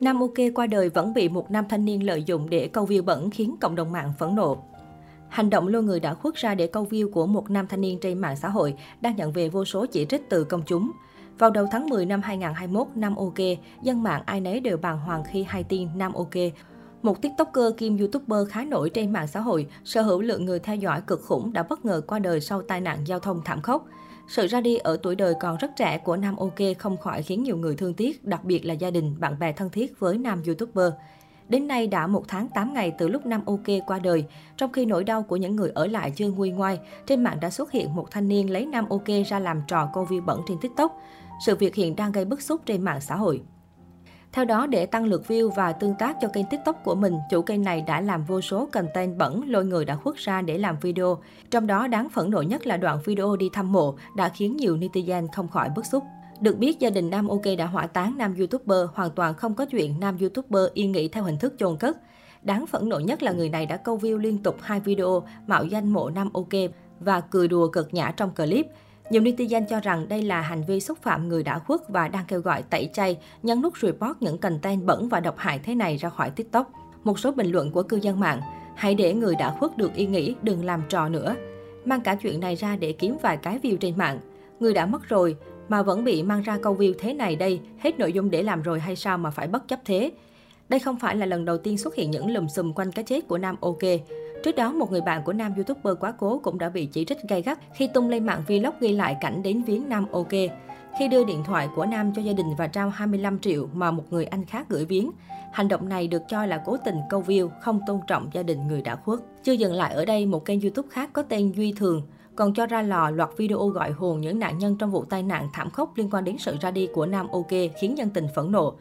Nam OK qua đời vẫn bị một nam thanh niên lợi dụng để câu view bẩn khiến cộng đồng mạng phẫn nộ. Hành động lôi người đã khuất ra để câu view của một nam thanh niên trên mạng xã hội đang nhận về vô số chỉ trích từ công chúng. Vào đầu tháng 10 năm 2021, Nam OK, dân mạng ai nấy đều bàng hoàng khi hay tin Nam OK, một tiktoker kim youtuber khá nổi trên mạng xã hội, sở hữu lượng người theo dõi cực khủng đã bất ngờ qua đời sau tai nạn giao thông thảm khốc. Sự ra đi ở tuổi đời còn rất trẻ của Nam OK không khỏi khiến nhiều người thương tiếc, đặc biệt là gia đình, bạn bè thân thiết với nam youtuber. Đến nay đã một tháng 8 ngày từ lúc Nam OK qua đời. Trong khi nỗi đau của những người ở lại chưa nguôi ngoai, trên mạng đã xuất hiện một thanh niên lấy Nam OK ra làm trò câu view bẩn trên TikTok. Sự việc hiện đang gây bức xúc trên mạng xã hội. Theo đó, để tăng lượt view và tương tác cho kênh TikTok của mình, chủ kênh này đã làm vô số content bẩn lôi người đã khuất ra để làm video. Trong đó đáng phẫn nộ nhất là đoạn video đi thăm mộ đã khiến nhiều netizen không khỏi bức xúc. Được biết, gia đình Nam OK đã hỏa táng nam YouTuber, hoàn toàn không có chuyện nam YouTuber yên nghỉ theo hình thức chôn cất. Đáng phẫn nộ nhất là người này đã câu view liên tục hai video mạo danh mộ Nam OK và cười đùa cực nhã trong clip. Nhiều netizen cho rằng đây là hành vi xúc phạm người đã khuất và đang kêu gọi tẩy chay, nhấn nút report những content bẩn và độc hại thế này ra khỏi TikTok. Một số bình luận của cư dân mạng, hãy để người đã khuất được yên nghỉ, đừng làm trò nữa. Mang cả chuyện này ra để kiếm vài cái view trên mạng. Người đã mất rồi, mà vẫn bị mang ra câu view thế này đây, hết nội dung để làm rồi hay sao mà phải bất chấp thế. Đây không phải là lần đầu tiên xuất hiện những lùm xùm quanh cái chết của Nam OK. Trước đó, một người bạn của nam youtuber quá cố cũng đã bị chỉ trích gay gắt khi tung lên mạng vlog ghi lại cảnh đến viếng Nam OK. Khi đưa điện thoại của Nam cho gia đình và trao 25 triệu mà một người anh khác gửi viếng. Hành động này được cho là cố tình câu view, không tôn trọng gia đình người đã khuất. Chưa dừng lại ở đây, một kênh youtube khác có tên Duy Thường còn cho ra lò loạt video gọi hồn những nạn nhân trong vụ tai nạn thảm khốc liên quan đến sự ra đi của Nam OK khiến dân tình phẫn nộ.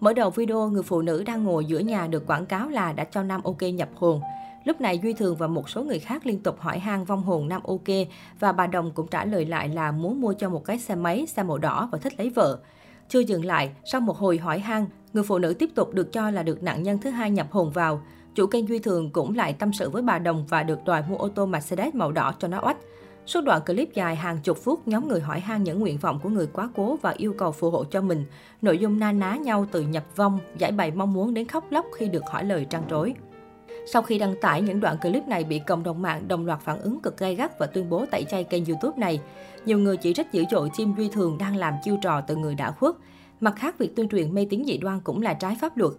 Mở đầu video, người phụ nữ đang ngồi giữa nhà được quảng cáo là đã cho Nam OK nhập hồn. Lúc này Duy Thường và một số người khác liên tục hỏi han vong hồn Nam OK và bà Đồng cũng trả lời lại là muốn mua cho một cái xe máy, xe màu đỏ và thích lấy vợ. Chưa dừng lại, sau một hồi hỏi han, người phụ nữ tiếp tục được cho là được nạn nhân thứ hai nhập hồn vào. Chủ kênh Duy Thường cũng lại tâm sự với bà Đồng và được đòi mua ô tô Mercedes màu đỏ cho nó oách. Suốt đoạn clip dài hàng chục phút, nhóm người hỏi han những nguyện vọng của người quá cố và yêu cầu phù hộ cho mình. Nội dung na ná nhau từ nhập vong, giải bày mong muốn đến khóc lóc khi được hỏi lời trăn trối. Sau khi đăng tải, những đoạn clip này bị cộng đồng mạng đồng loạt phản ứng cực gay gắt và tuyên bố tẩy chay kênh youtube này. Nhiều người chỉ trích dữ dội chim Duy Thường đang làm chiêu trò từ người đã khuất. Mặt khác, việc tuyên truyền mê tín dị đoan cũng là trái pháp luật.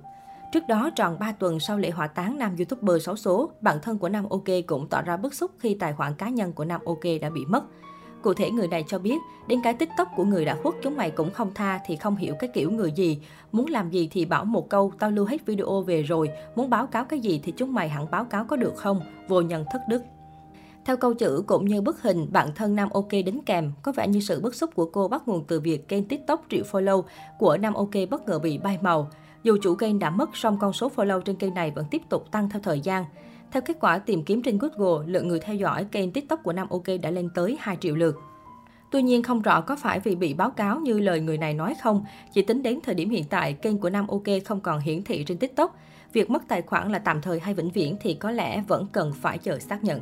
Trước đó, tròn 3 tuần sau lễ hỏa táng nam youtuber xấu số, bản thân của Nam OK cũng tỏ ra bức xúc khi tài khoản cá nhân của Nam OK đã bị mất. Cụ thể người này cho biết, đến cái tiktok của người đã khuất chúng mày cũng không tha thì không hiểu cái kiểu người gì. Muốn làm gì thì bảo một câu, tao lưu hết video về rồi. Muốn báo cáo cái gì thì chúng mày hẳn báo cáo có được không? Vô nhân thất đức. Theo câu chữ cũng như bức hình, bạn thân Nam OK đính kèm, có vẻ như sự bức xúc của cô bắt nguồn từ việc kênh TikTok triệu follow của Nam OK bất ngờ bị bay màu. Dù chủ kênh đã mất, song con số follow trên kênh này vẫn tiếp tục tăng theo thời gian. Theo kết quả tìm kiếm trên Google, lượng người theo dõi kênh TikTok của Nam OK đã lên tới 2 triệu lượt. Tuy nhiên không rõ có phải vì bị báo cáo như lời người này nói không, chỉ tính đến thời điểm hiện tại kênh của Nam OK không còn hiển thị trên TikTok. Việc mất tài khoản là tạm thời hay vĩnh viễn thì có lẽ vẫn cần phải chờ xác nhận.